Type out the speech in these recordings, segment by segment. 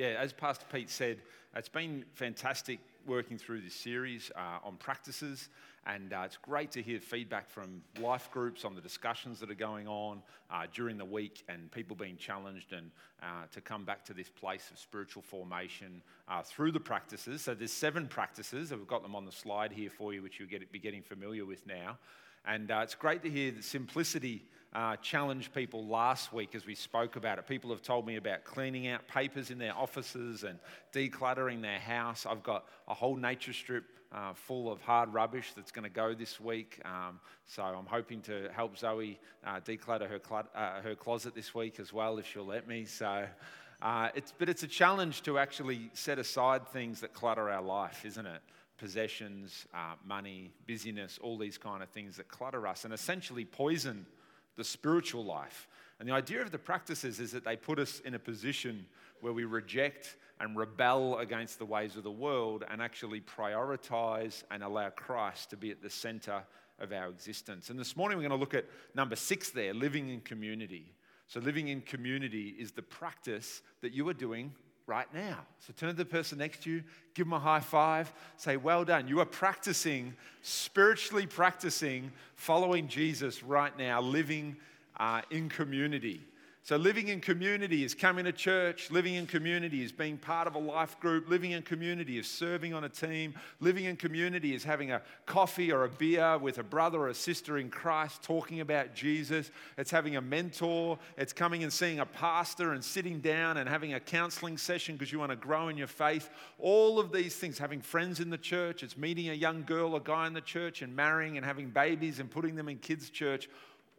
yeah, as Pastor Pete said, it's been fantastic working through this series uh, on practices, and uh, it's great to hear feedback from life groups on the discussions that are going on uh, during the week and people being challenged and uh, to come back to this place of spiritual formation uh, through the practices. So there's seven practices. And we've got them on the slide here for you, which you'll get, be getting familiar with now. And uh, it's great to hear the simplicity uh, challenged people last week as we spoke about it. People have told me about cleaning out papers in their offices and decluttering their house. I've got a whole nature strip uh, full of hard rubbish that's going to go this week. Um, so I'm hoping to help Zoe uh, declutter her, cl- uh, her closet this week as well, if she'll let me. So. Uh, it's, but it's a challenge to actually set aside things that clutter our life, isn't it? Possessions, uh, money, busyness, all these kind of things that clutter us and essentially poison the spiritual life. And the idea of the practices is that they put us in a position where we reject and rebel against the ways of the world and actually prioritize and allow Christ to be at the center of our existence. And this morning we're going to look at number six there living in community. So, living in community is the practice that you are doing right now. So turn to the person next to you, give them a high five, say, Well done. You are practicing, spiritually practicing, following Jesus right now, living uh, in community. So, living in community is coming to church, living in community is being part of a life group, living in community is serving on a team, living in community is having a coffee or a beer with a brother or a sister in Christ, talking about Jesus. It's having a mentor, it's coming and seeing a pastor and sitting down and having a counseling session because you want to grow in your faith. All of these things, having friends in the church, it's meeting a young girl or guy in the church and marrying and having babies and putting them in kids' church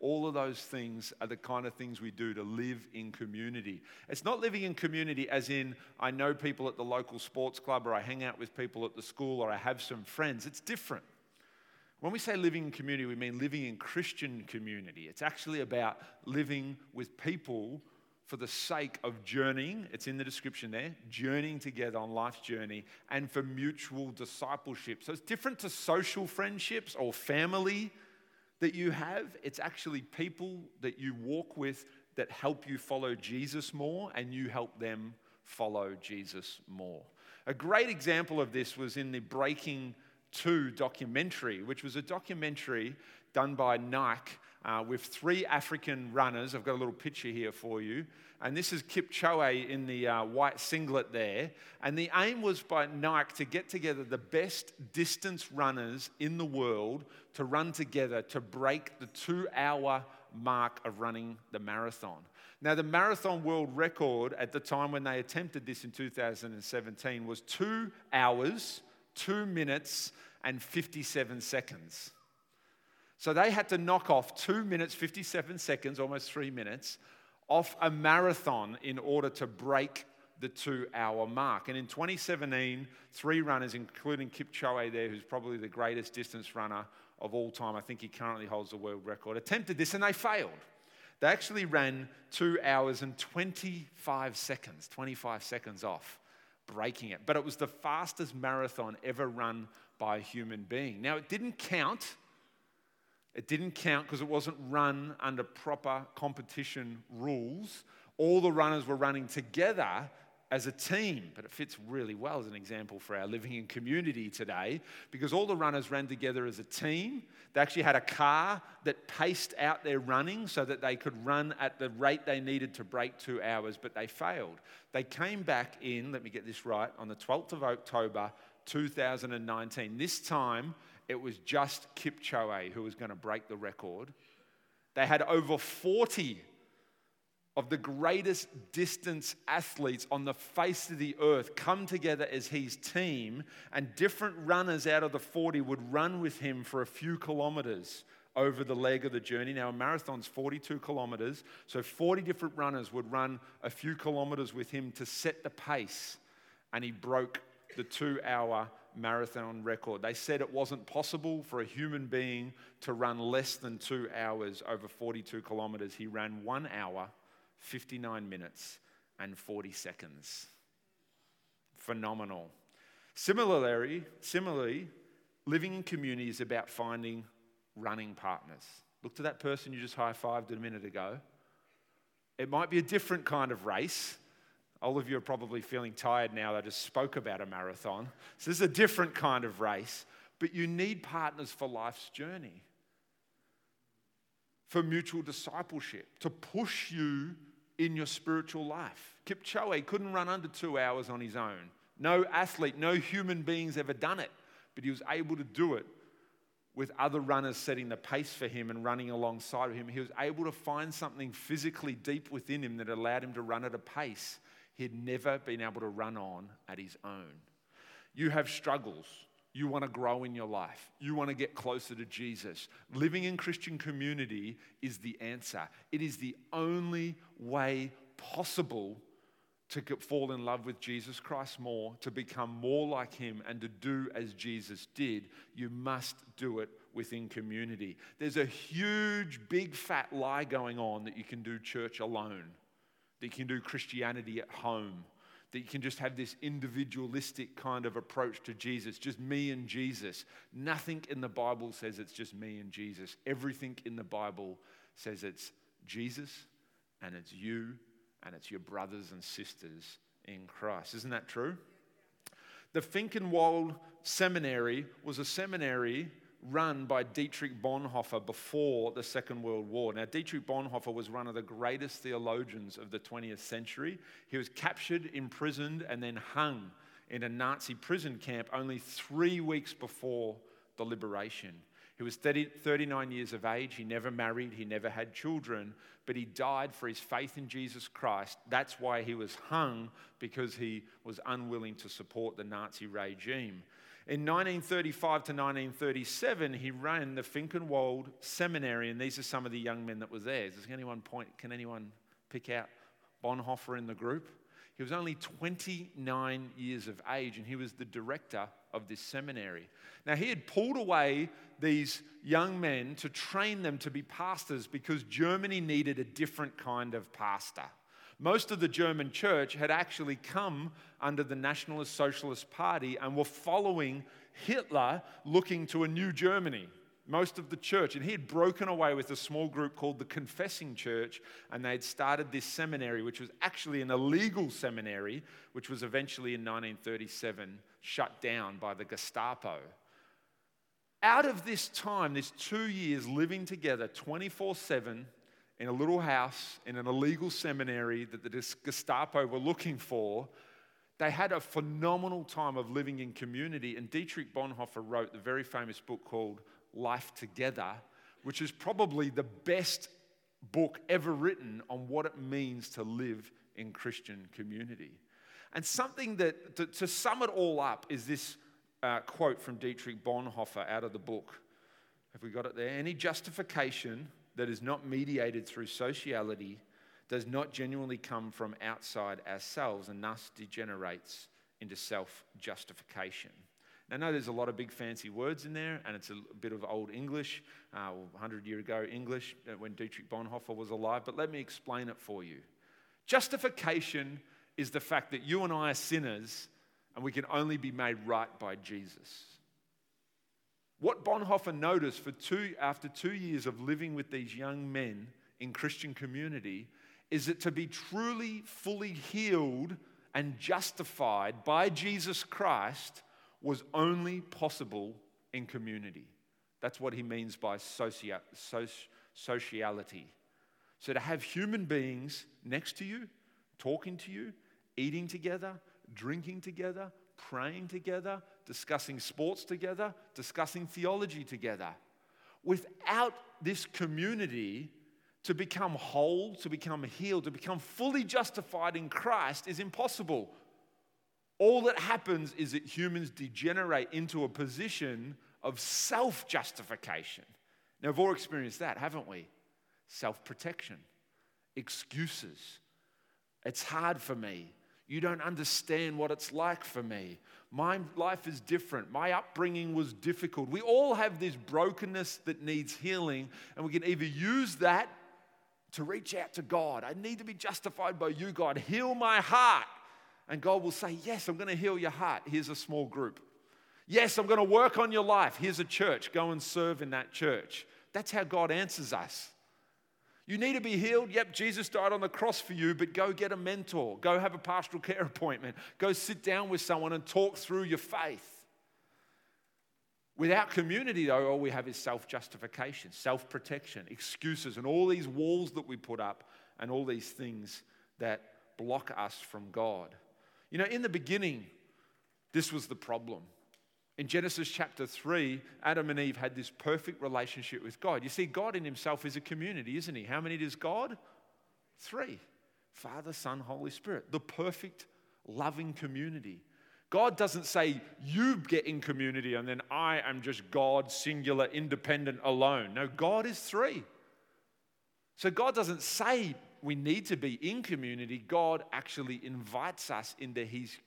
all of those things are the kind of things we do to live in community. It's not living in community as in, I know people at the local sports club, or I hang out with people at the school, or I have some friends. It's different. When we say living in community, we mean living in Christian community. It's actually about living with people for the sake of journeying, it's in the description there, journeying together on life's journey, and for mutual discipleship. So it's different to social friendships or family that you have, it's actually people that you walk with that help you follow Jesus more and you help them follow Jesus more. A great example of this was in the Breaking 2 documentary, which was a documentary done by Nike uh, with three African runners. I've got a little picture here for you. And this is Kipchoge in the uh, white singlet there. And the aim was by Nike to get together the best distance runners in the world to run together to break the two hour mark of running the marathon. Now, the marathon world record at the time when they attempted this in 2017 was two hours, two minutes, and 57 seconds. So they had to knock off two minutes, 57 seconds, almost three minutes, off a marathon in order to break the two hour mark. And in 2017, three runners, including Kipchoge there, who's probably the greatest distance runner of all time, I think he currently holds the world record, attempted this and they failed. They actually ran two hours and 25 seconds, 25 seconds off, breaking it. But it was the fastest marathon ever run by a human being. Now, it didn't count it didn't count because it wasn't run under proper competition rules. All the runners were running together as a team, but it fits really well as an example for our living in community today because all the runners ran together as a team. They actually had a car that paced out their running so that they could run at the rate they needed to break two hours, but they failed. They came back in, let me get this right, on the 12th of October 2019. This time, it was just Kipchoge who was going to break the record. They had over 40 of the greatest distance athletes on the face of the earth come together as his team, and different runners out of the 40 would run with him for a few kilometers over the leg of the journey. Now, a marathon's 42 kilometers, so 40 different runners would run a few kilometers with him to set the pace, and he broke the two hour marathon record. They said it wasn't possible for a human being to run less than two hours over 42 kilometers. He ran one hour, 59 minutes, and 40 seconds. Phenomenal. Similarly, similarly, living in community is about finding running partners. Look to that person you just high fived a minute ago. It might be a different kind of race, All of you are probably feeling tired now. I just spoke about a marathon. So this is a different kind of race, but you need partners for life's journey, for mutual discipleship, to push you in your spiritual life. Kipchoge couldn't run under two hours on his own. No athlete, no human being's ever done it, but he was able to do it with other runners setting the pace for him and running alongside of him. He was able to find something physically deep within him that allowed him to run at a pace he'd never been able to run on at his own. You have struggles. You want to grow in your life. You want to get closer to Jesus. Living in Christian community is the answer. It is the only way possible to fall in love with Jesus Christ more, to become more like him, and to do as Jesus did. You must do it within community. There's a huge, big, fat lie going on that you can do church alone that you can do Christianity at home, that you can just have this individualistic kind of approach to Jesus, just me and Jesus. Nothing in the Bible says it's just me and Jesus. Everything in the Bible says it's Jesus and it's you and it's your brothers and sisters in Christ. Isn't that true? The Finkenwalde Seminary was a seminary run by Dietrich Bonhoeffer before the Second World War. Now, Dietrich Bonhoeffer was one of the greatest theologians of the 20th century. He was captured, imprisoned, and then hung in a Nazi prison camp only three weeks before the liberation. He was 30, 39 years of age. He never married. He never had children, but he died for his faith in Jesus Christ. That's why he was hung, because he was unwilling to support the Nazi regime. In 1935 to 1937, he ran the Finkenwalde Seminary, and these are some of the young men that were there. Anyone point? Can anyone pick out Bonhoeffer in the group? He was only 29 years of age, and he was the director of this seminary. Now, he had pulled away these young men to train them to be pastors because Germany needed a different kind of pastor. Most of the German church had actually come under the Nationalist Socialist Party and were following Hitler looking to a new Germany. Most of the church, and he had broken away with a small group called the Confessing Church, and they had started this seminary, which was actually an illegal seminary, which was eventually in 1937 shut down by the Gestapo. Out of this time, this two years living together 24 7, in a little house in an illegal seminary that the Gestapo were looking for. They had a phenomenal time of living in community, and Dietrich Bonhoeffer wrote the very famous book called Life Together, which is probably the best book ever written on what it means to live in Christian community. And something that, to, to sum it all up, is this uh, quote from Dietrich Bonhoeffer out of the book. Have we got it there? Any justification that is not mediated through sociality does not genuinely come from outside ourselves and thus degenerates into self justification. I know there's a lot of big fancy words in there, and it's a bit of old English, uh, 100 year ago English uh, when Dietrich Bonhoeffer was alive, but let me explain it for you. Justification is the fact that you and I are sinners and we can only be made right by Jesus. What Bonhoeffer noticed for two, after two years of living with these young men in Christian community is that to be truly, fully healed and justified by Jesus Christ was only possible in community. That's what he means by socia- sociality. So to have human beings next to you, talking to you, eating together, drinking together, praying together, discussing sports together, discussing theology together. Without this community, to become whole, to become healed, to become fully justified in Christ is impossible. All that happens is that humans degenerate into a position of self justification. Now, we've all experienced that, haven't we? Self protection, excuses. It's hard for me. You don't understand what it's like for me. My life is different. My upbringing was difficult. We all have this brokenness that needs healing, and we can either use that to reach out to God. I need to be justified by you, God. Heal my heart. And God will say, Yes, I'm going to heal your heart. Here's a small group. Yes, I'm going to work on your life. Here's a church. Go and serve in that church. That's how God answers us. You need to be healed. Yep, Jesus died on the cross for you, but go get a mentor. Go have a pastoral care appointment. Go sit down with someone and talk through your faith. Without community, though, all we have is self justification, self protection, excuses, and all these walls that we put up and all these things that block us from God. You know, in the beginning, this was the problem. In Genesis chapter 3, Adam and Eve had this perfect relationship with God. You see, God in himself is a community, isn't he? How many does God? Three Father, Son, Holy Spirit. The perfect, loving community. God doesn't say, you get in community and then I am just God, singular, independent, alone. No, God is three. So God doesn't say we need to be in community. God actually invites us into his,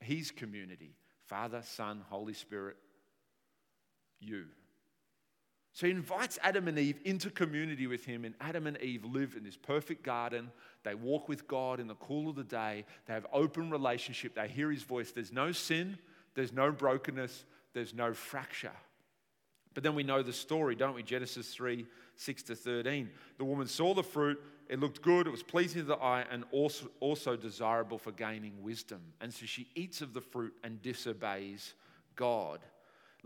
his community Father, Son, Holy Spirit, you. So he invites Adam and Eve into community with him, and Adam and Eve live in this perfect garden. They walk with God in the cool of the day. They have open relationship. They hear his voice. There's no sin, there's no brokenness, there's no fracture. But then we know the story, don't we? Genesis 3 6 to 13. The woman saw the fruit, it looked good, it was pleasing to the eye, and also, also desirable for gaining wisdom. And so she eats of the fruit and disobeys God.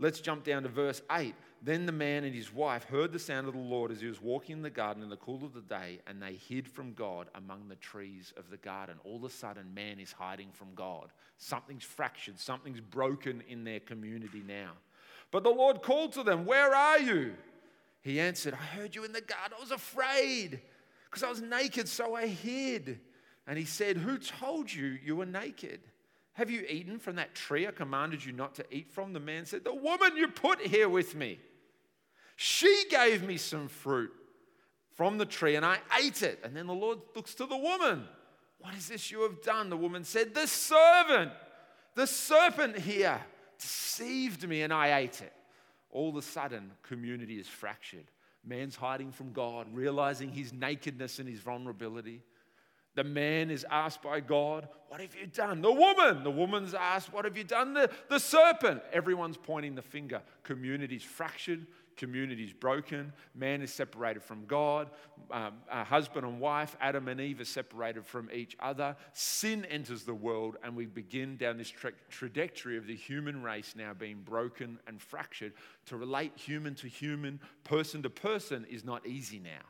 Let's jump down to verse 8. Then the man and his wife heard the sound of the Lord as he was walking in the garden in the cool of the day, and they hid from God among the trees of the garden. All of a sudden, man is hiding from God. Something's fractured, something's broken in their community now. But the Lord called to them, Where are you? He answered, I heard you in the garden. I was afraid because I was naked, so I hid. And he said, Who told you you were naked? Have you eaten from that tree I commanded you not to eat from? The man said, The woman you put here with me. She gave me some fruit from the tree and I ate it. And then the Lord looks to the woman. What is this you have done? The woman said, The servant, the serpent here deceived me and I ate it. All of a sudden, community is fractured. Man's hiding from God, realizing his nakedness and his vulnerability. The man is asked by God, What have you done? The woman, the woman's asked, What have you done? The, the serpent. Everyone's pointing the finger. Community's fractured, community's broken. Man is separated from God. Um, husband and wife, Adam and Eve, are separated from each other. Sin enters the world, and we begin down this tra- trajectory of the human race now being broken and fractured. To relate human to human, person to person, is not easy now.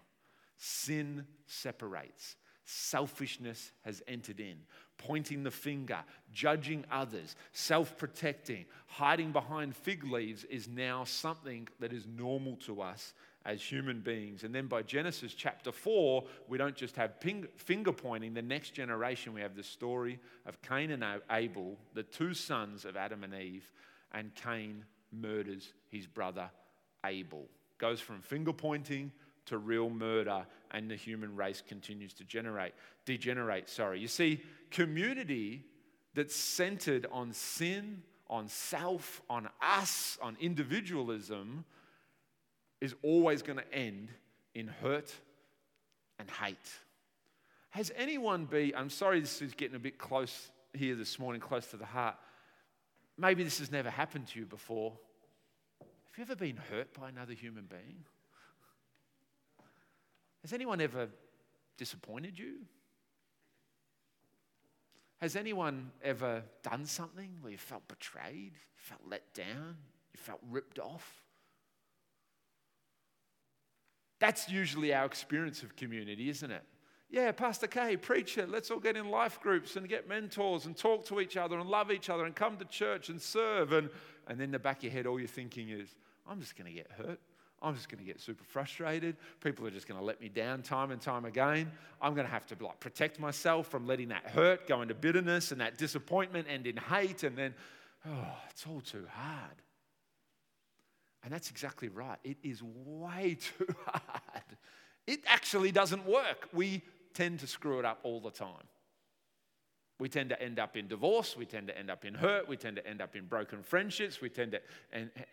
Sin separates. Selfishness has entered in, pointing the finger, judging others, self protecting, hiding behind fig leaves is now something that is normal to us as human beings. And then by Genesis chapter 4, we don't just have finger pointing. The next generation, we have the story of Cain and Abel, the two sons of Adam and Eve, and Cain murders his brother Abel. Goes from finger pointing to real murder, and the human race continues to generate, degenerate. Sorry. You see, community that's centered on sin, on self, on us, on individualism, is always going to end in hurt and hate. Has anyone been, I'm sorry this is getting a bit close here this morning, close to the heart. Maybe this has never happened to you before. Have you ever been hurt by another human being? Has anyone ever disappointed you? Has anyone ever done something where you felt betrayed, you felt let down, you felt ripped off? That's usually our experience of community, isn't it? Yeah, Pastor K, preach it. Let's all get in life groups and get mentors and talk to each other and love each other and come to church and serve. And, and then the back of your head, all you're thinking is, I'm just going to get hurt. I'm just going to get super frustrated. People are just going to let me down time and time again. I'm going to have to like protect myself from letting that hurt go into bitterness and that disappointment end in hate. And then, oh, it's all too hard. And that's exactly right. It is way too hard. It actually doesn't work. We tend to screw it up all the time. We tend to end up in divorce. We tend to end up in hurt. We tend to end up in broken friendships. We tend to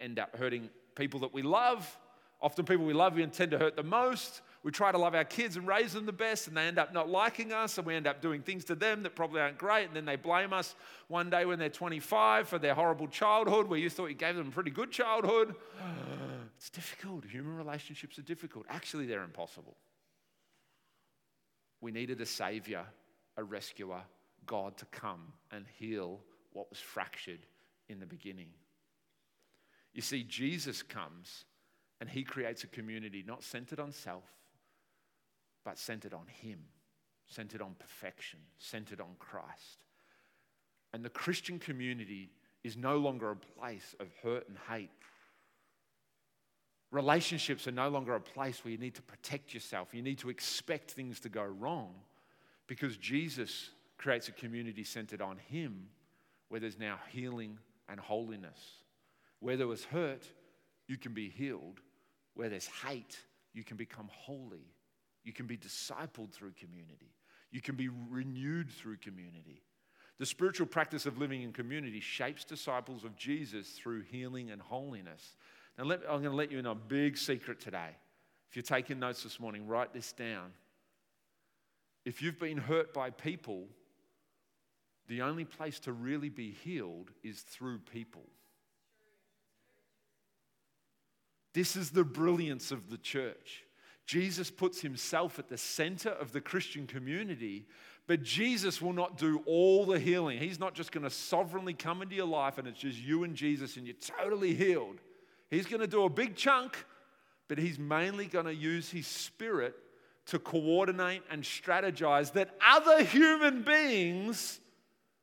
end up hurting people that we love. Often, people we love, we intend to hurt the most. We try to love our kids and raise them the best, and they end up not liking us, and we end up doing things to them that probably aren't great. And then they blame us one day when they're 25 for their horrible childhood, where you thought you gave them a pretty good childhood. It's difficult. Human relationships are difficult. Actually, they're impossible. we needed a savior, a rescuer, God to come and heal what was fractured in the beginning. You see, Jesus comes and he creates a community not centered on self, but centered on him, centered on perfection, centered on Christ. And the Christian community is no longer a place of hurt and hate. Relationships are no longer a place where you need to protect yourself. You need to expect things to go wrong because Jesus creates a community centered on Him where there's now healing and holiness. Where there was hurt, you can be healed. Where there's hate, you can become holy. You can be discipled through community. You can be renewed through community. The spiritual practice of living in community shapes disciples of Jesus through healing and holiness. Now, let, I'm going to let you in a big secret today. If you're taking notes this morning, write this down. If you've been hurt by people, the only place to really be healed is through people. This is the brilliance of the church. Jesus puts himself at the center of the Christian community, but Jesus will not do all the healing. He's not just going to sovereignly come into your life and it's just you and Jesus and you're totally healed. He's going to do a big chunk, but he's mainly going to use his spirit to coordinate and strategize that other human beings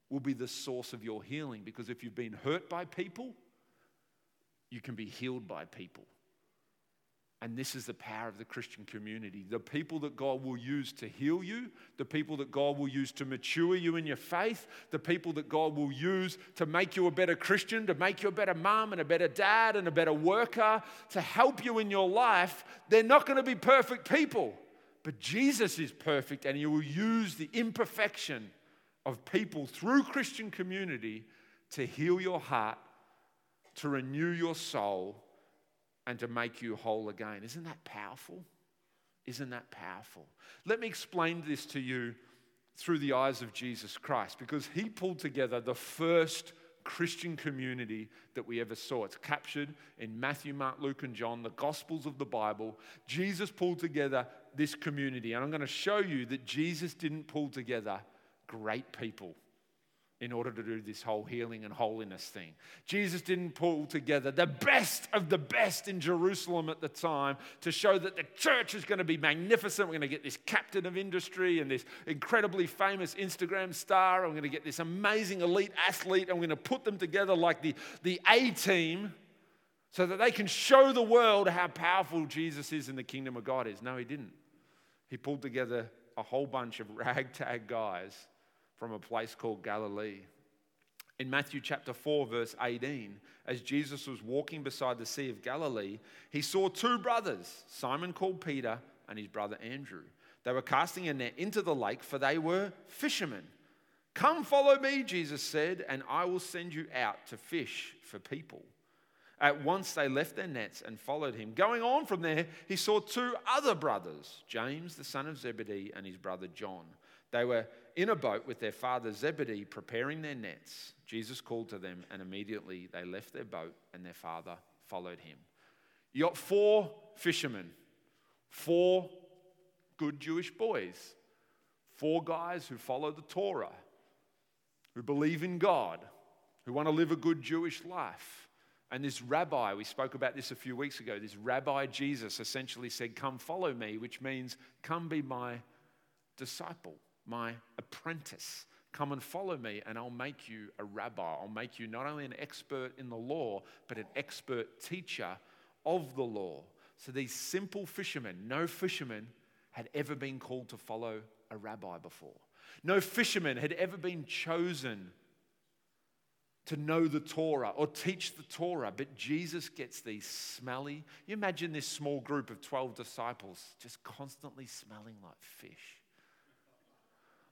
will be the source of your healing. Because if you've been hurt by people, you can be healed by people. And this is the power of the Christian community. The people that God will use to heal you, the people that God will use to mature you in your faith, the people that God will use to make you a better Christian, to make you a better mom and a better dad and a better worker, to help you in your life, they're not going to be perfect people. But Jesus is perfect and He will use the imperfection of people through Christian community to heal your heart, to renew your soul and to make you whole again. Isn't that powerful? Isn't that powerful? Let me explain this to you through the eyes of Jesus Christ because he pulled together the first Christian community that we ever saw. It's captured in Matthew, Mark, Luke, and John, the Gospels of the Bible. Jesus pulled together this community. And I'm going to show you that Jesus didn't pull together great people in order to do this whole healing and holiness thing. Jesus didn't pull together the best of the best in Jerusalem at the time to show that the church is going to be magnificent. We're going to get this captain of industry and this incredibly famous Instagram star. I'm going to get this amazing elite athlete. I'm going to put them together like the, the A team so that they can show the world how powerful Jesus is in the kingdom of God is. No, he didn't. He pulled together a whole bunch of ragtag guys from a place called Galilee. In Matthew chapter 4, verse 18, as Jesus was walking beside the Sea of Galilee, he saw two brothers, Simon called Peter and his brother Andrew. They were casting a net into the lake, for they were fishermen. Come follow me, Jesus said, and I will send you out to fish for people. At once they left their nets and followed him. Going on from there, he saw two other brothers, James, the son of Zebedee, and his brother John. They were in a boat with their father Zebedee preparing their nets. Jesus called to them, and immediately they left their boat and their father followed him. You got four fishermen, four good Jewish boys, four guys who follow the Torah, who believe in God, who want to live a good Jewish life. And this rabbi, we spoke about this a few weeks ago, this rabbi Jesus essentially said, Come follow me, which means, Come be my disciple my apprentice. Come and follow me, and I'll make you a rabbi. I'll make you not only an expert in the law, but an expert teacher of the law. So these simple fishermen, no fishermen had ever been called to follow a rabbi before. No fisherman had ever been chosen to know the Torah or teach the Torah, but Jesus gets these smelly. You imagine this small group of 12 disciples just constantly smelling like fish.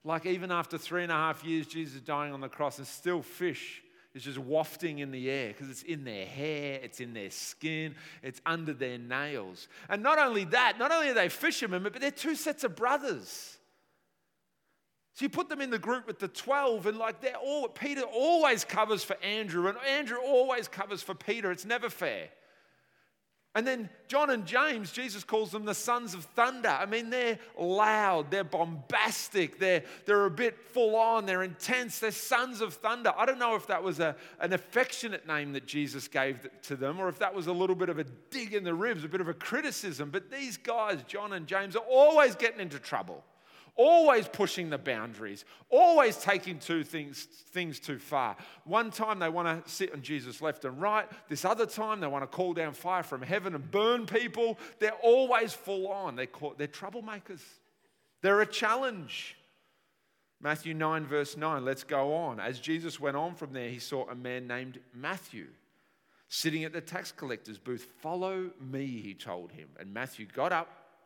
Like even after three and a half years, Jesus dying on the cross, and still fish is just wafting in the air because it's in their hair, it's in their skin, it's under their nails. And not only that, not only are they fishermen, but they're two sets of brothers. So you put them in the group with the 12, and like they're all, Peter always covers for Andrew, and Andrew always covers for Peter. It's never fair. And then John and James, Jesus calls them the sons of thunder. I mean, they're loud, they're bombastic, they're, they're a bit full on, they're intense, they're sons of thunder. I don't know if that was a, an affectionate name that Jesus gave to them or if that was a little bit of a dig in the ribs, a bit of a criticism. But these guys, John and James, are always getting into trouble always pushing the boundaries, always taking two things, things too far. One time they want to sit on Jesus' left and right. This other time they want to call down fire from heaven and burn people. They're always full on. They're, called, they're troublemakers. They're a challenge. Matthew 9, verse 9, let's go on. As Jesus went on from there, he saw a man named Matthew sitting at the tax collector's booth. Follow me, he told him. And Matthew got up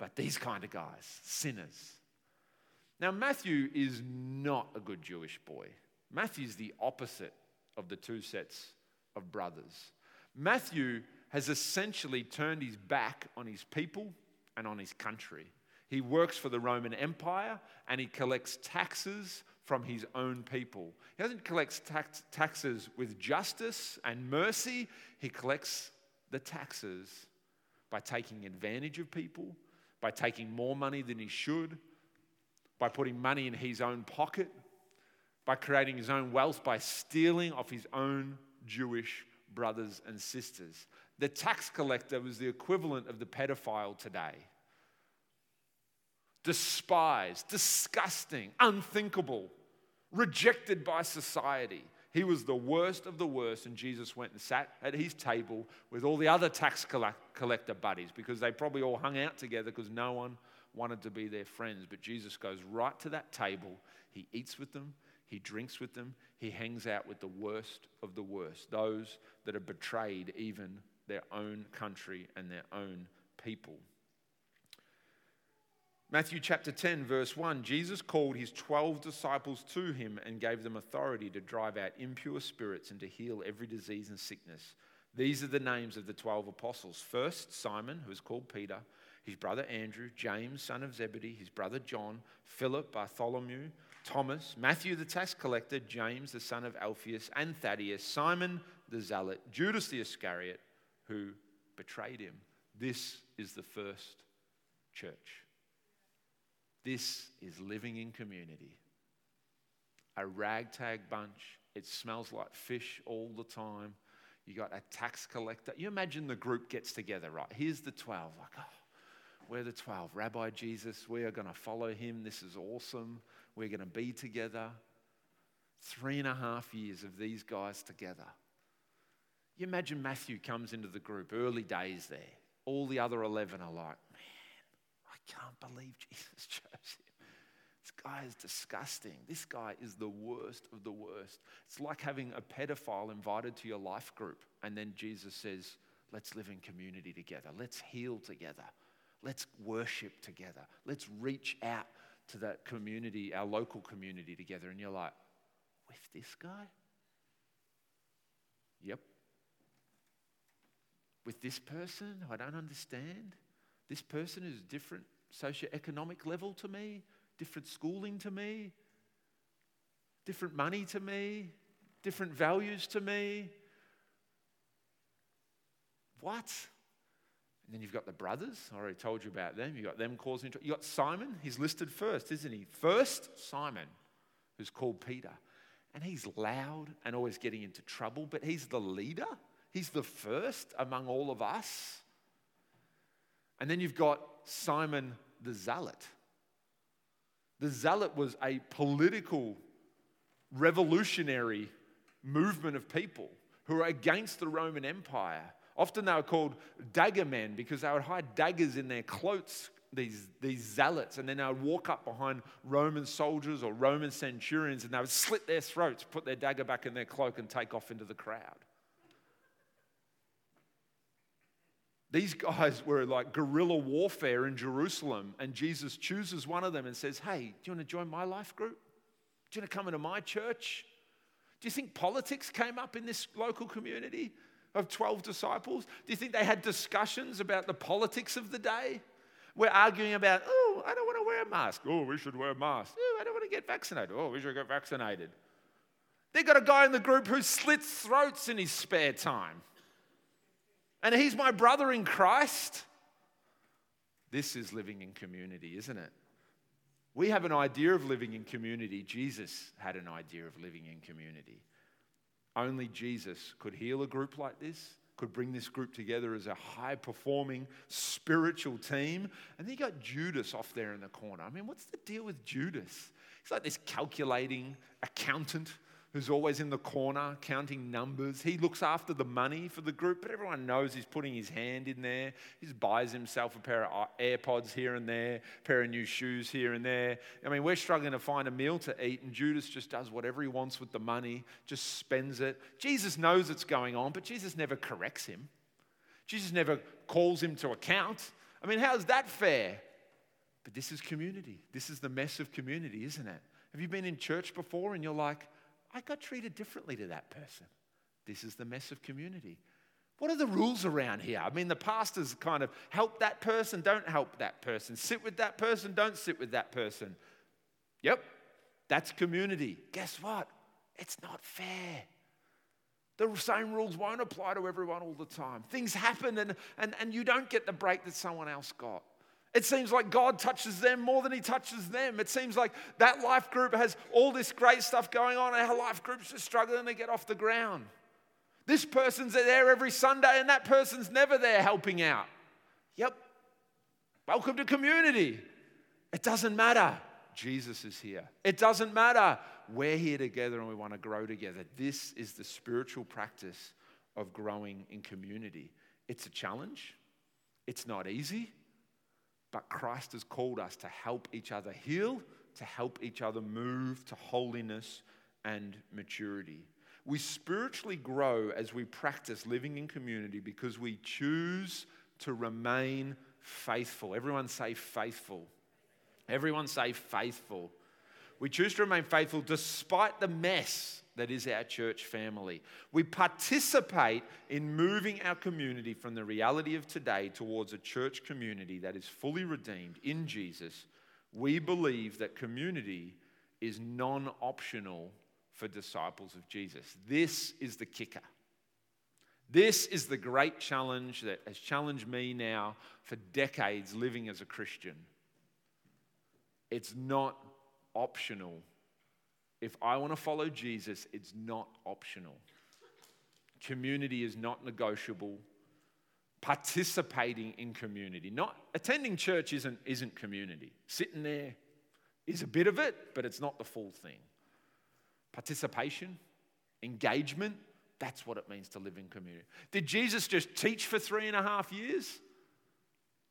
but these kind of guys, sinners. Now, Matthew is not a good Jewish boy. Matthew's the opposite of the two sets of brothers. Matthew has essentially turned his back on his people and on his country. He works for the Roman Empire and he collects taxes from his own people. He doesn't collect tax- taxes with justice and mercy, he collects the taxes by taking advantage of people by taking more money than he should, by putting money in his own pocket, by creating his own wealth, by stealing off his own Jewish brothers and sisters. The tax collector was the equivalent of the pedophile today. Despised, disgusting, unthinkable, rejected by society. He was the worst of the worst, and Jesus went and sat at his table with all the other tax collector buddies because they probably all hung out together because no one wanted to be their friends. But Jesus goes right to that table. He eats with them, he drinks with them, he hangs out with the worst of the worst, those that have betrayed even their own country and their own people. Matthew chapter 10, verse 1 Jesus called his 12 disciples to him and gave them authority to drive out impure spirits and to heal every disease and sickness. These are the names of the 12 apostles. First, Simon, who is called Peter, his brother Andrew, James, son of Zebedee, his brother John, Philip, Bartholomew, Thomas, Matthew the tax collector, James the son of Alphaeus, and Thaddeus, Simon the zealot, Judas the Iscariot, who betrayed him. This is the first church. This is living in community. A ragtag bunch. It smells like fish all the time. You got a tax collector. You imagine the group gets together, right? Here's the 12. Like, oh, we're the 12. Rabbi Jesus, we are going to follow him. This is awesome. We're going to be together. Three and a half years of these guys together. You imagine Matthew comes into the group, early days there. All the other 11 are like, can't believe Jesus chose him. This guy is disgusting. This guy is the worst of the worst. It's like having a pedophile invited to your life group, and then Jesus says, Let's live in community together. Let's heal together. Let's worship together. Let's reach out to that community, our local community together. And you're like, With this guy? Yep. With this person I don't understand. This person is different socioeconomic level to me, different schooling to me, different money to me, different values to me. What? And then you've got the brothers. I already told you about them. You've got them causing trouble. You've got Simon. He's listed first, isn't he? First, Simon, who's called Peter. And he's loud and always getting into trouble, but he's the leader. He's the first among all of us. And then you've got Simon the Zealot. The Zealot was a political, revolutionary movement of people who were against the Roman Empire. Often they were called dagger men because they would hide daggers in their cloaks, these, these zealots, and then they would walk up behind Roman soldiers or Roman centurions and they would slit their throats, put their dagger back in their cloak, and take off into the crowd. These guys were like guerrilla warfare in Jerusalem, and Jesus chooses one of them and says, Hey, do you want to join my life group? Do you want to come into my church? Do you think politics came up in this local community of 12 disciples? Do you think they had discussions about the politics of the day? We're arguing about, oh, I don't want to wear a mask. Oh, we should wear a mask. Oh, I don't want to get vaccinated. Oh, we should get vaccinated. They've got a guy in the group who slits throats in his spare time and he's my brother in Christ. This is living in community, isn't it? We have an idea of living in community. Jesus had an idea of living in community. Only Jesus could heal a group like this, could bring this group together as a high performing spiritual team. And then you got Judas off there in the corner. I mean, what's the deal with Judas? He's like this calculating accountant who's always in the corner counting numbers. He looks after the money for the group, but everyone knows he's putting his hand in there. He just buys himself a pair of AirPods here and there, a pair of new shoes here and there. I mean, we're struggling to find a meal to eat, and Judas just does whatever he wants with the money, just spends it. Jesus knows it's going on, but Jesus never corrects him. Jesus never calls him to account. I mean, how's that fair? But this is community. This is the mess of community, isn't it? Have you been in church before and you're like, I got treated differently to that person. This is the mess of community. What are the rules around here? I mean, the pastors kind of help that person, don't help that person, sit with that person, don't sit with that person. Yep, that's community. Guess what? It's not fair. The same rules won't apply to everyone all the time. Things happen and, and, and you don't get the break that someone else got. It seems like God touches them more than He touches them. It seems like that life group has all this great stuff going on, and our life group's just struggling to get off the ground. This person's there every Sunday, and that person's never there helping out. Yep. Welcome to community. It doesn't matter. Jesus is here. It doesn't matter. We're here together and we want to grow together. This is the spiritual practice of growing in community. It's a challenge, it's not easy. But Christ has called us to help each other heal, to help each other move to holiness and maturity. We spiritually grow as we practice living in community because we choose to remain faithful. Everyone say faithful. Everyone say faithful. We choose to remain faithful despite the mess that is our church family. We participate in moving our community from the reality of today towards a church community that is fully redeemed in Jesus. We believe that community is non optional for disciples of Jesus. This is the kicker. This is the great challenge that has challenged me now for decades living as a Christian. It's not optional if I want to follow Jesus, it's not optional. Community is not negotiable. Participating in community, not attending church isn't, isn't community. Sitting there is a bit of it, but it's not the full thing. Participation, engagement, that's what it means to live in community. Did Jesus just teach for three and a half years?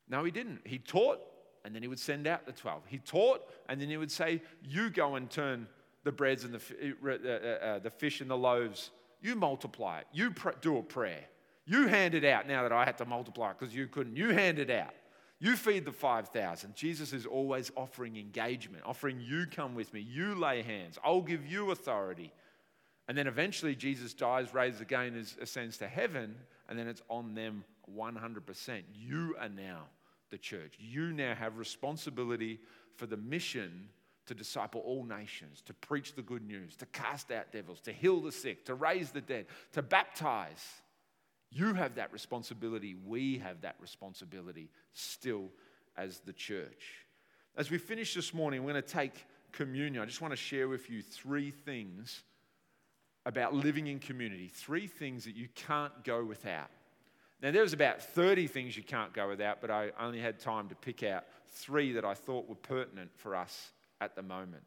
No, he didn't. He taught, and then he would send out the 12. He taught, and then he would say, You go and turn the breads and the, uh, uh, the fish and the loaves. You multiply it. You pr- do a prayer. You hand it out now that I had to multiply it because you couldn't. You hand it out. You feed the 5,000. Jesus is always offering engagement, offering you come with me. You lay hands. I'll give you authority. And then eventually Jesus dies, raises again, ascends to heaven, and then it's on them 100%. You are now the church. You now have responsibility for the mission to disciple all nations, to preach the good news, to cast out devils, to heal the sick, to raise the dead, to baptize. You have that responsibility. We have that responsibility still as the church. As we finish this morning, we're going to take communion. I just want to share with you three things about living in community, three things that you can't go without. Now, there's about 30 things you can't go without, but I only had time to pick out three that I thought were pertinent for us at the moment.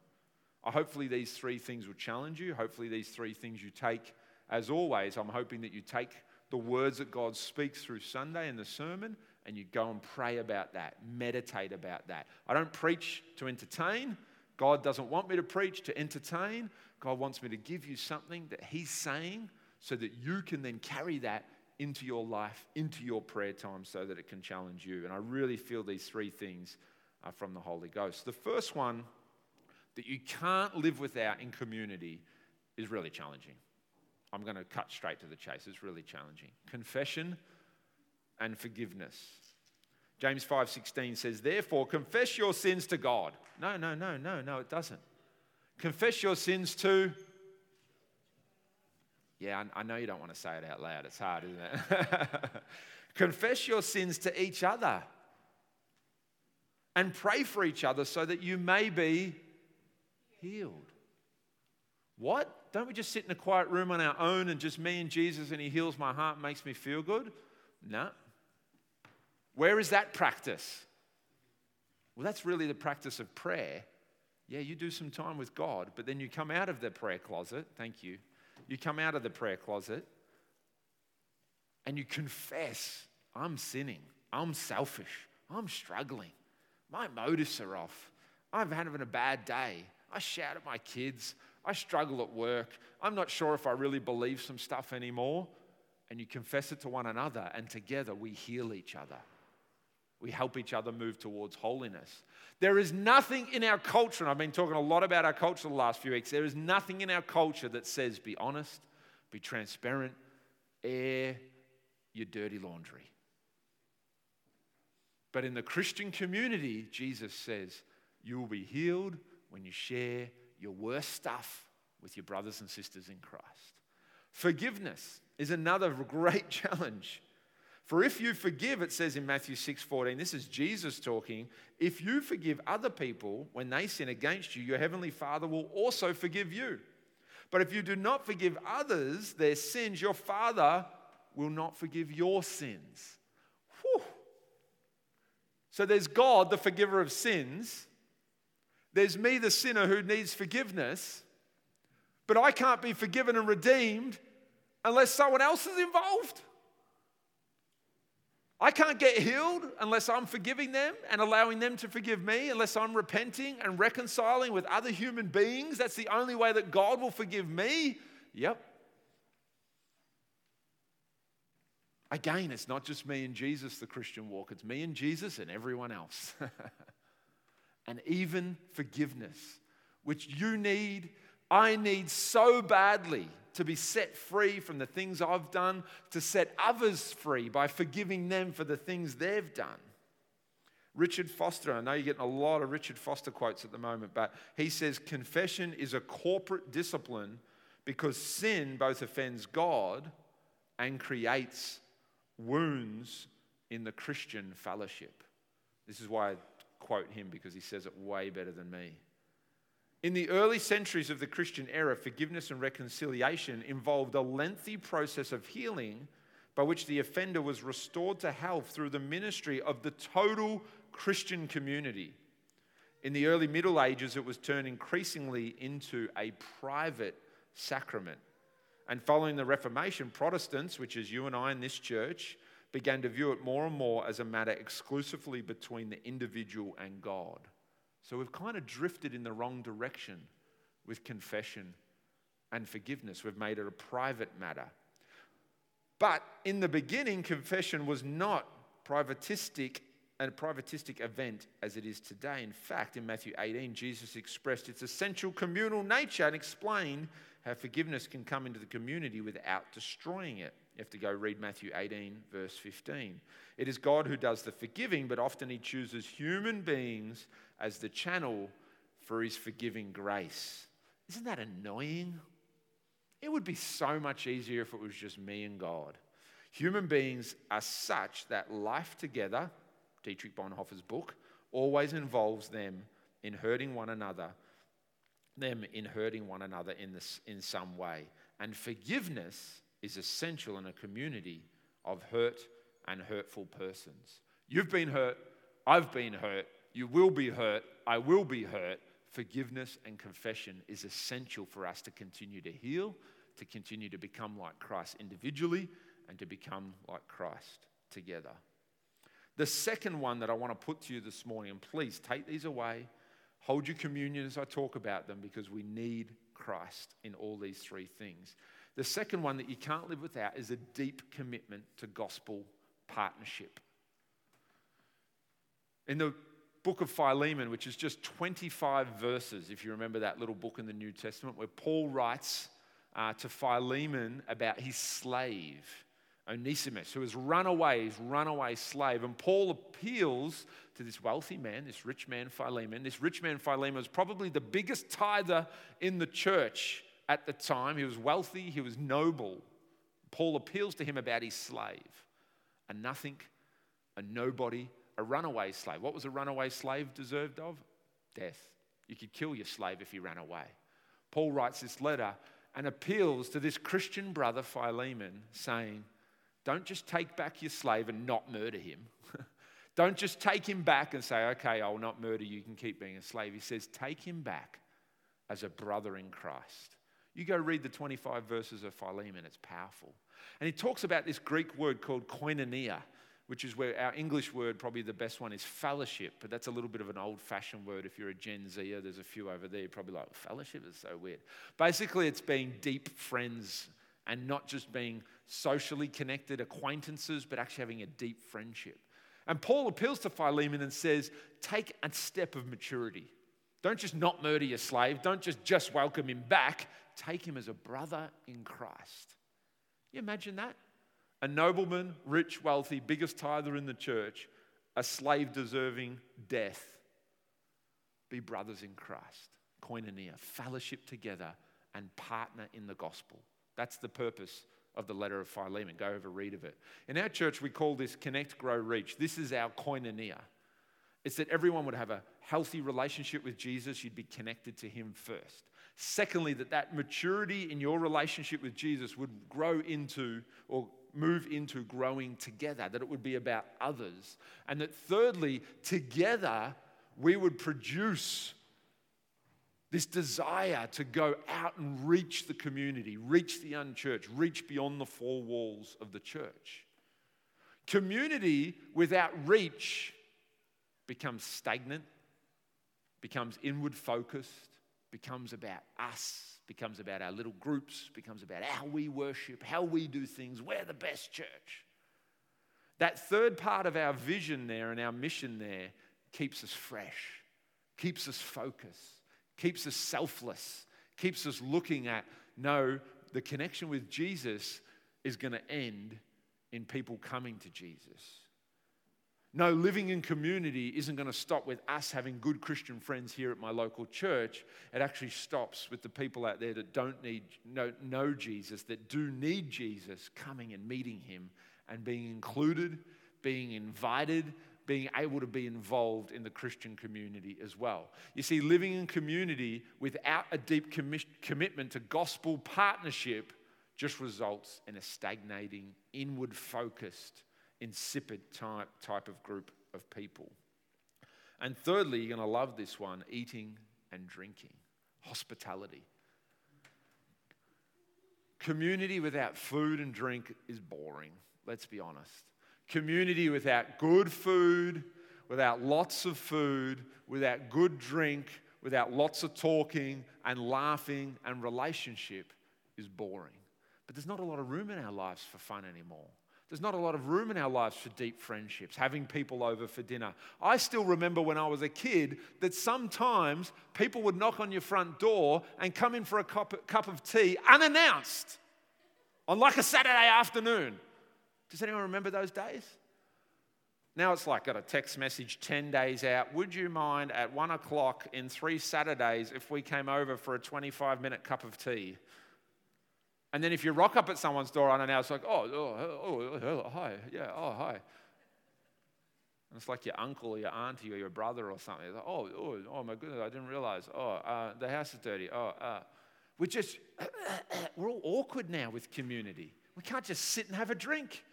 Hopefully, these three things will challenge you. Hopefully, these three things you take, as always, I'm hoping that you take the words that God speaks through Sunday in the sermon and you go and pray about that, meditate about that. I don't preach to entertain. God doesn't want me to preach to entertain. God wants me to give you something that He's saying so that you can then carry that into your life, into your prayer time, so that it can challenge you. And I really feel these three things are from the Holy Ghost. The first one that you can't live without in community is really challenging. I'm going to cut straight to the chase. It's really challenging. Confession and forgiveness. James 5:16 says, "Therefore confess your sins to God." No, no, no, no, no, it doesn't. Confess your sins to Yeah, I know you don't want to say it out loud. It's hard, isn't it? confess your sins to each other and pray for each other so that you may be healed. What? Don't we just sit in a quiet room on our own and just me and Jesus and He heals my heart, makes me feel good? No. Where is that practice? Well, that's really the practice of prayer. Yeah, you do some time with God, but then you come out of the prayer closet. Thank you. You come out of the prayer closet and you confess I'm sinning, I'm selfish, I'm struggling, my motives are off, I'm having a bad day, I shout at my kids, I struggle at work, I'm not sure if I really believe some stuff anymore. And you confess it to one another, and together we heal each other. We help each other move towards holiness. There is nothing in our culture, and I've been talking a lot about our culture the last few weeks. There is nothing in our culture that says be honest, be transparent, air your dirty laundry. But in the Christian community, Jesus says, you will be healed when you share your worst stuff with your brothers and sisters in Christ. Forgiveness is another great challenge. For if you forgive, it says in Matthew 6 14, this is Jesus talking. If you forgive other people when they sin against you, your heavenly Father will also forgive you. But if you do not forgive others their sins, your Father will not forgive your sins. Whew. So there's God, the forgiver of sins. There's me, the sinner, who needs forgiveness. But I can't be forgiven and redeemed unless someone else is involved. I can't get healed unless I'm forgiving them and allowing them to forgive me, unless I'm repenting and reconciling with other human beings. That's the only way that God will forgive me. Yep. Again, it's not just me and Jesus, the Christian walk, it's me and Jesus and everyone else. and even forgiveness, which you need, I need so badly to be set free from the things I've done, to set others free by forgiving them for the things they've done. Richard Foster, I know you're getting a lot of Richard Foster quotes at the moment, but he says confession is a corporate discipline because sin both offends God and creates wounds in the Christian fellowship. This is why quote him because he says it way better than me. In the early centuries of the Christian era, forgiveness and reconciliation involved a lengthy process of healing by which the offender was restored to health through the ministry of the total Christian community. In the early Middle Ages, it was turned increasingly into a private sacrament. And following the Reformation, Protestants, which is you and I in this church, began to view it more and more as a matter exclusively between the individual and God. So we've kind of drifted in the wrong direction with confession and forgiveness. We've made it a private matter. But in the beginning, confession was not privatistic a privatistic event as it is today. In fact, in Matthew 18, Jesus expressed its essential communal nature and explained how forgiveness can come into the community without destroying it. You have to go read Matthew 18, verse 15. It is God who does the forgiving, but often he chooses human beings as the channel for his forgiving grace. Isn't that annoying? It would be so much easier if it was just me and God. Human beings are such that life together, Dietrich Bonhoeffer's book, always involves them in hurting one another, them in hurting one another in, this, in some way. And forgiveness is essential in a community of hurt and hurtful persons. You've been hurt, I've been hurt, you will be hurt. I will be hurt. Forgiveness and confession is essential for us to continue to heal, to continue to become like Christ individually, and to become like Christ together. The second one that I want to put to you this morning, and please take these away, hold your communion as I talk about them because we need Christ in all these three things. The second one that you can't live without is a deep commitment to gospel partnership. In the book of Philemon, which is just 25 verses, if you remember that little book in the New Testament, where Paul writes uh, to Philemon about his slave, Onesimus, who has run away, his runaway slave. And Paul appeals to this wealthy man, this rich man, Philemon. This rich man, Philemon, was probably the biggest tither in the church at the time. He was wealthy, he was noble. Paul appeals to him about his slave, a nothing, a nobody, a runaway slave. What was a runaway slave deserved of? Death. You could kill your slave if he ran away. Paul writes this letter and appeals to this Christian brother Philemon, saying, Don't just take back your slave and not murder him. Don't just take him back and say, Okay, I'll not murder you, you can keep being a slave. He says, Take him back as a brother in Christ. You go read the 25 verses of Philemon, it's powerful. And he talks about this Greek word called koinonia which is where our English word, probably the best one, is fellowship. But that's a little bit of an old fashioned word if you're a Gen Zer. There's a few over there, probably like, fellowship is so weird. Basically, it's being deep friends and not just being socially connected acquaintances, but actually having a deep friendship. And Paul appeals to Philemon and says, take a step of maturity. Don't just not murder your slave. Don't just just welcome him back. Take him as a brother in Christ. You imagine that? a nobleman, rich, wealthy, biggest tither in the church, a slave deserving death. Be brothers in Christ, koinonia, fellowship together, and partner in the gospel. That's the purpose of the letter of Philemon. Go over, read of it. In our church, we call this Connect, Grow, Reach. This is our koinonia. It's that everyone would have a healthy relationship with Jesus, you'd be connected to him first. Secondly, that that maturity in your relationship with Jesus would grow into or move into growing together, that it would be about others. And that thirdly, together we would produce this desire to go out and reach the community, reach the unchurched, reach beyond the four walls of the church. Community without reach becomes stagnant, becomes inward focused, becomes about us becomes about our little groups, becomes about how we worship, how we do things. We're the best church. That third part of our vision there and our mission there keeps us fresh, keeps us focused, keeps us selfless, keeps us looking at no, the connection with Jesus is going to end in people coming to Jesus. No, living in community isn't going to stop with us having good Christian friends here at my local church. It actually stops with the people out there that don't need know, know Jesus, that do need Jesus, coming and meeting him and being included, being invited, being able to be involved in the Christian community as well. You see, living in community without a deep commi- commitment to gospel partnership just results in a stagnating, inward focused, insipid type, type of group of people. And thirdly, you're going to love this one eating and drinking, hospitality. Community without food and drink is boring, let's be honest. Community without good food, without lots of food, without good drink, without lots of talking and laughing and relationship is boring. But there's not a lot of room in our lives for fun anymore. There's not a lot of room in our lives for deep friendships, having people over for dinner. I still remember when I was a kid that sometimes people would knock on your front door and come in for a cup, cup of tea unannounced on like a Saturday afternoon. Does anyone remember those days? Now it's like got a text message 10 days out. Would you mind at one o'clock in three Saturdays if we came over for a 25 minute cup of tea? And then if you rock up at someone's door unannounced, it's like, oh, oh, oh, oh, hi, yeah, oh, hi. And it's like your uncle or your auntie or your brother or something. Like, oh, oh, oh, my goodness, I didn't realize. Oh, uh, the house is dirty. Oh, uh. We're just, we're all awkward now with community. We can't just sit and have a drink.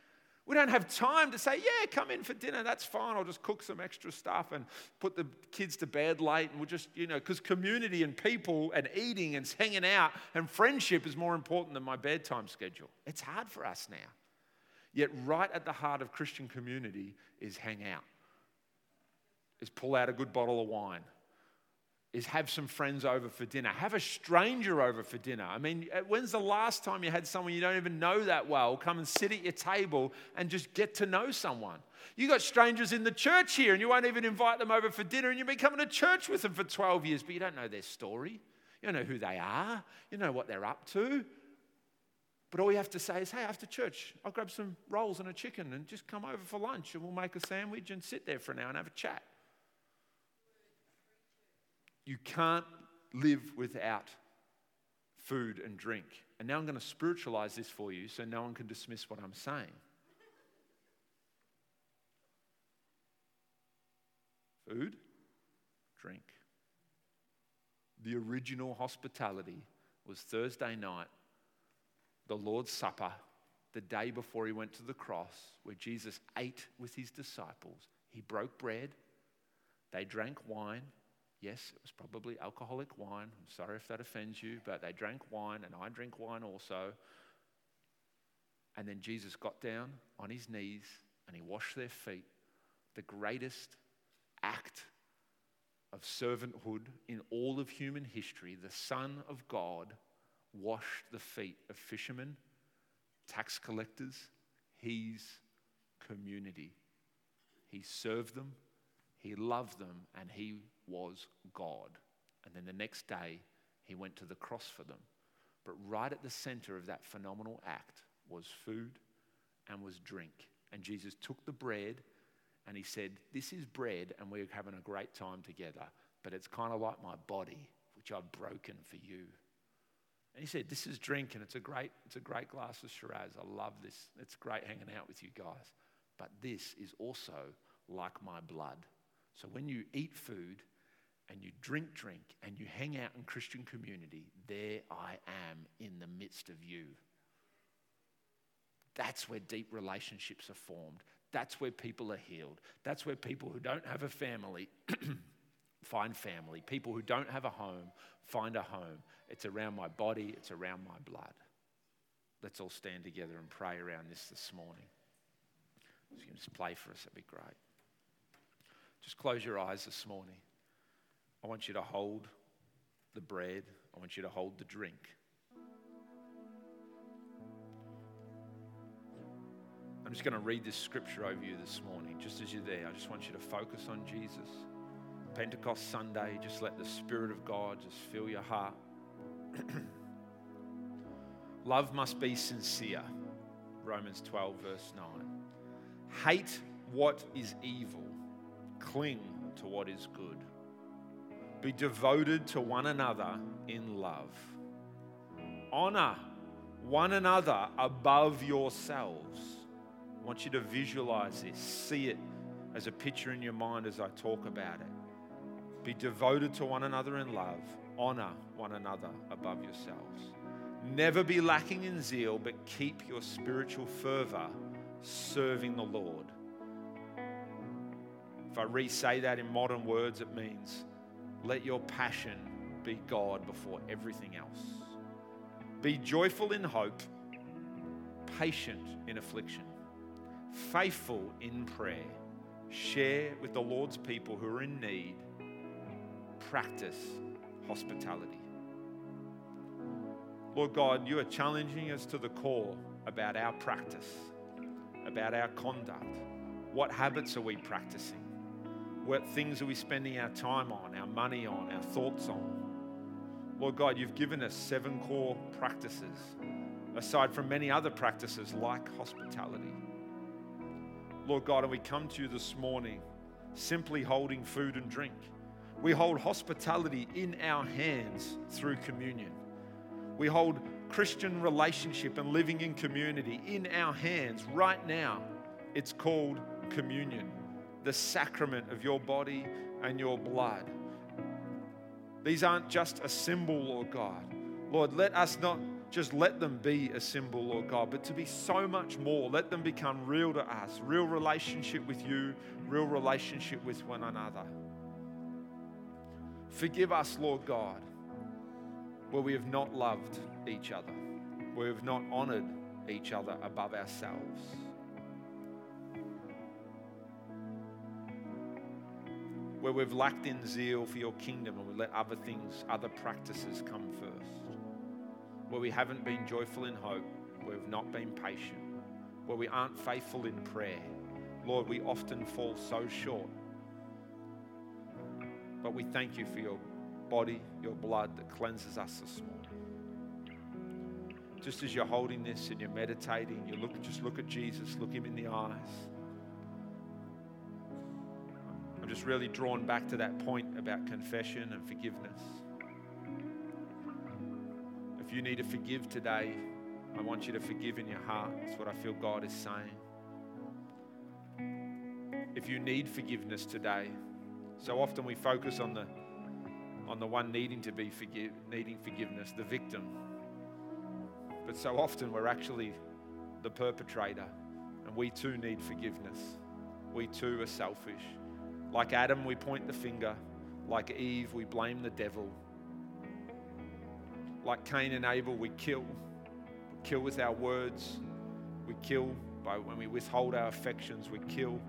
We don't have time to say, yeah, come in for dinner, that's fine. I'll just cook some extra stuff and put the kids to bed late. And we'll just, you know, because community and people and eating and hanging out and friendship is more important than my bedtime schedule. It's hard for us now. Yet, right at the heart of Christian community is hang out, is pull out a good bottle of wine, is have some friends over for dinner. Have a stranger over for dinner. I mean, uh, when's the last time you had someone you don't even know that well come and sit at your table and just get to know someone? You got strangers in the church here and you won't even invite them over for dinner and you've been coming to church with them for 12 years, but you don't know their story. You don't know who they are. You know what they're up to. But all you have to say is, hey, after church, I'll grab some rolls and a chicken and just come over for lunch and we'll make a sandwich and sit there for an hour and have a chat. You can't live without food and drink. And now I'm going to spiritualize this for you so no one can dismiss what I'm saying. Food, drink. The original hospitality was Thursday night, the Lord's Supper, the day before he went to the cross, where Jesus ate with his disciples. He broke bread, they drank wine, Yes, it was probably alcoholic wine. I'm sorry if that offends you, but they drank wine, and I drink wine also. And then Jesus got down on his knees and he washed their feet. The greatest act of servanthood in all of human history, the Son of God washed the feet of fishermen, tax collectors, his community. He served them, he loved them, and he was God. And then the next day, he went to the cross for them. But right at the center of that phenomenal act was food and was drink. And Jesus took the bread and he said, This is bread, and we're having a great time together. But it's kind of like my body, which I've broken for you. And he said, This is drink, and it's a great, it's a great glass of Shiraz. I love this. It's great hanging out with you guys. But this is also like my blood. So when you eat food and you drink drink and you hang out in Christian community, there I am in the midst of you. That's where deep relationships are formed. That's where people are healed. That's where people who don't have a family find family. People who don't have a home find a home. It's around my body, it's around my blood. Let's all stand together and pray around this this morning. You can just play for us, that'd be great. Just close your eyes this morning. I want you to hold the bread, I want you to hold the drink. I'm just going to read this scripture over you this morning, just as you're there. I just want you to focus on Jesus. Pentecost Sunday, just let the Spirit of God just fill your heart. Love must be sincere. Romans 12, verse 9. Hate what is evil, cling to what is good. Be devoted to one another in love. Honor one another above yourselves. I want you to visualize this, see it as a picture in your mind as I talk about it. Be devoted to one another in love. Honor one another above yourselves. Never be lacking in zeal, but keep your spiritual fervor serving the Lord. If I re say that in modern words, it means let your passion be God before everything else. Be joyful in hope, patient in affliction, faithful in prayer. Share with the Lord's people who are in need. Practice hospitality. Lord God, you are challenging us to the core about our practice, about our conduct. What habits are we practicing? What things are we spending our time on, our money on, our thoughts on? Lord God, you've given us seven core practices, aside from many other practices like hospitality. Lord God, and we come to you this morning simply holding food and drink. We hold hospitality in our hands through communion. We hold Christian relationship and living in community in our hands right now. It's called communion the sacrament of your body and your blood. These aren't just a symbol, Lord God. Lord, let us not just let them be a symbol, Lord God, but to be so much more. Let them become real to us, real relationship with you, real relationship with one another. Forgive us, Lord God, where we have not loved each other, where we have not honored each other above ourselves. Where we've lacked in zeal for your kingdom and we let other things, other practices come first, where we haven't been joyful in hope, where we've not been patient, where we aren't faithful in prayer. Lord, we often fall so short. But we thank you for your body, your blood that cleanses us this morning. Just as you're holding this and you're meditating, you look, just look at Jesus, look him in the eyes. Just really drawn back to that point about confession and forgiveness. If you need to forgive today, I want you to forgive in your heart. That's what I feel God is saying. If you need forgiveness today, so often we focus on the on the one needing to be forgive, needing forgiveness, the victim. But so often we're actually the perpetrator, and we too need forgiveness. We too are selfish. Like Adam, we point the finger. Like Eve, we blame the devil. Like Cain and Abel, we kill. We kill with our words. We kill by when we withhold our affections. We kill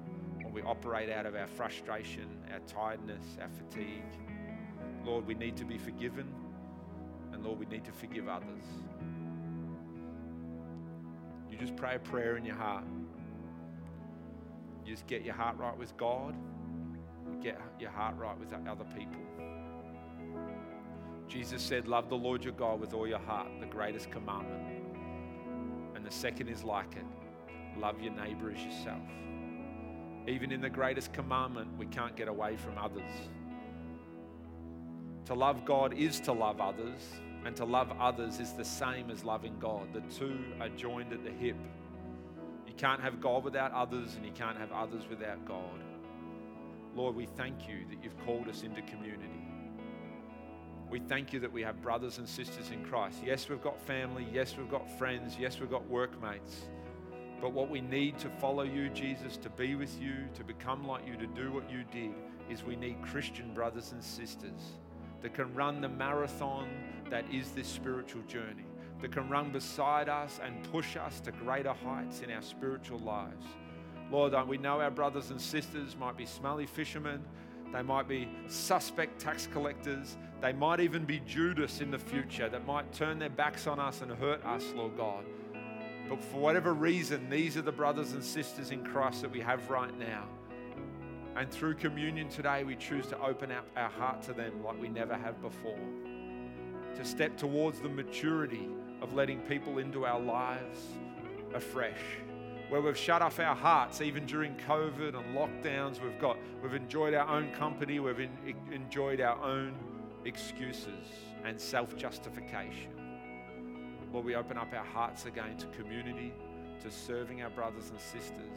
when we operate out of our frustration, our tiredness, our fatigue. Lord, we need to be forgiven. And Lord, we need to forgive others. You just pray a prayer in your heart. You just get your heart right with God. Get your heart right with other people. Jesus said, Love the Lord your God with all your heart, the greatest commandment. And the second is like it love your neighbor as yourself. Even in the greatest commandment, we can't get away from others. To love God is to love others, and to love others is the same as loving God. The two are joined at the hip. You can't have God without others, and you can't have others without God. Lord, we thank you that you've called us into community. We thank you that we have brothers and sisters in Christ. Yes, we've got family. Yes, we've got friends. Yes, we've got workmates. But what we need to follow you, Jesus, to be with you, to become like you, to do what you did, is we need Christian brothers and sisters that can run the marathon that is this spiritual journey, that can run beside us and push us to greater heights in our spiritual lives. Lord, we know our brothers and sisters might be smelly fishermen, they might be suspect tax collectors, they might even be Judas in the future that might turn their backs on us and hurt us, Lord God. But for whatever reason, these are the brothers and sisters in Christ that we have right now. And through communion today, we choose to open up our heart to them like we never have before. To step towards the maturity of letting people into our lives afresh. Where we've shut off our hearts, even during COVID and lockdowns, we've got we've enjoyed our own company, we've in, enjoyed our own excuses and self-justification. Lord, we open up our hearts again to community, to serving our brothers and sisters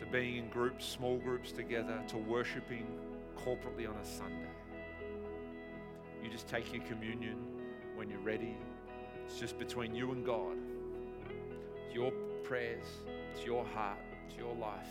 to being in groups, small groups together, to worshiping corporately on a Sunday. You just take your communion when you're ready. It's just between you and God. It's your prayers, it's your heart, it's your life.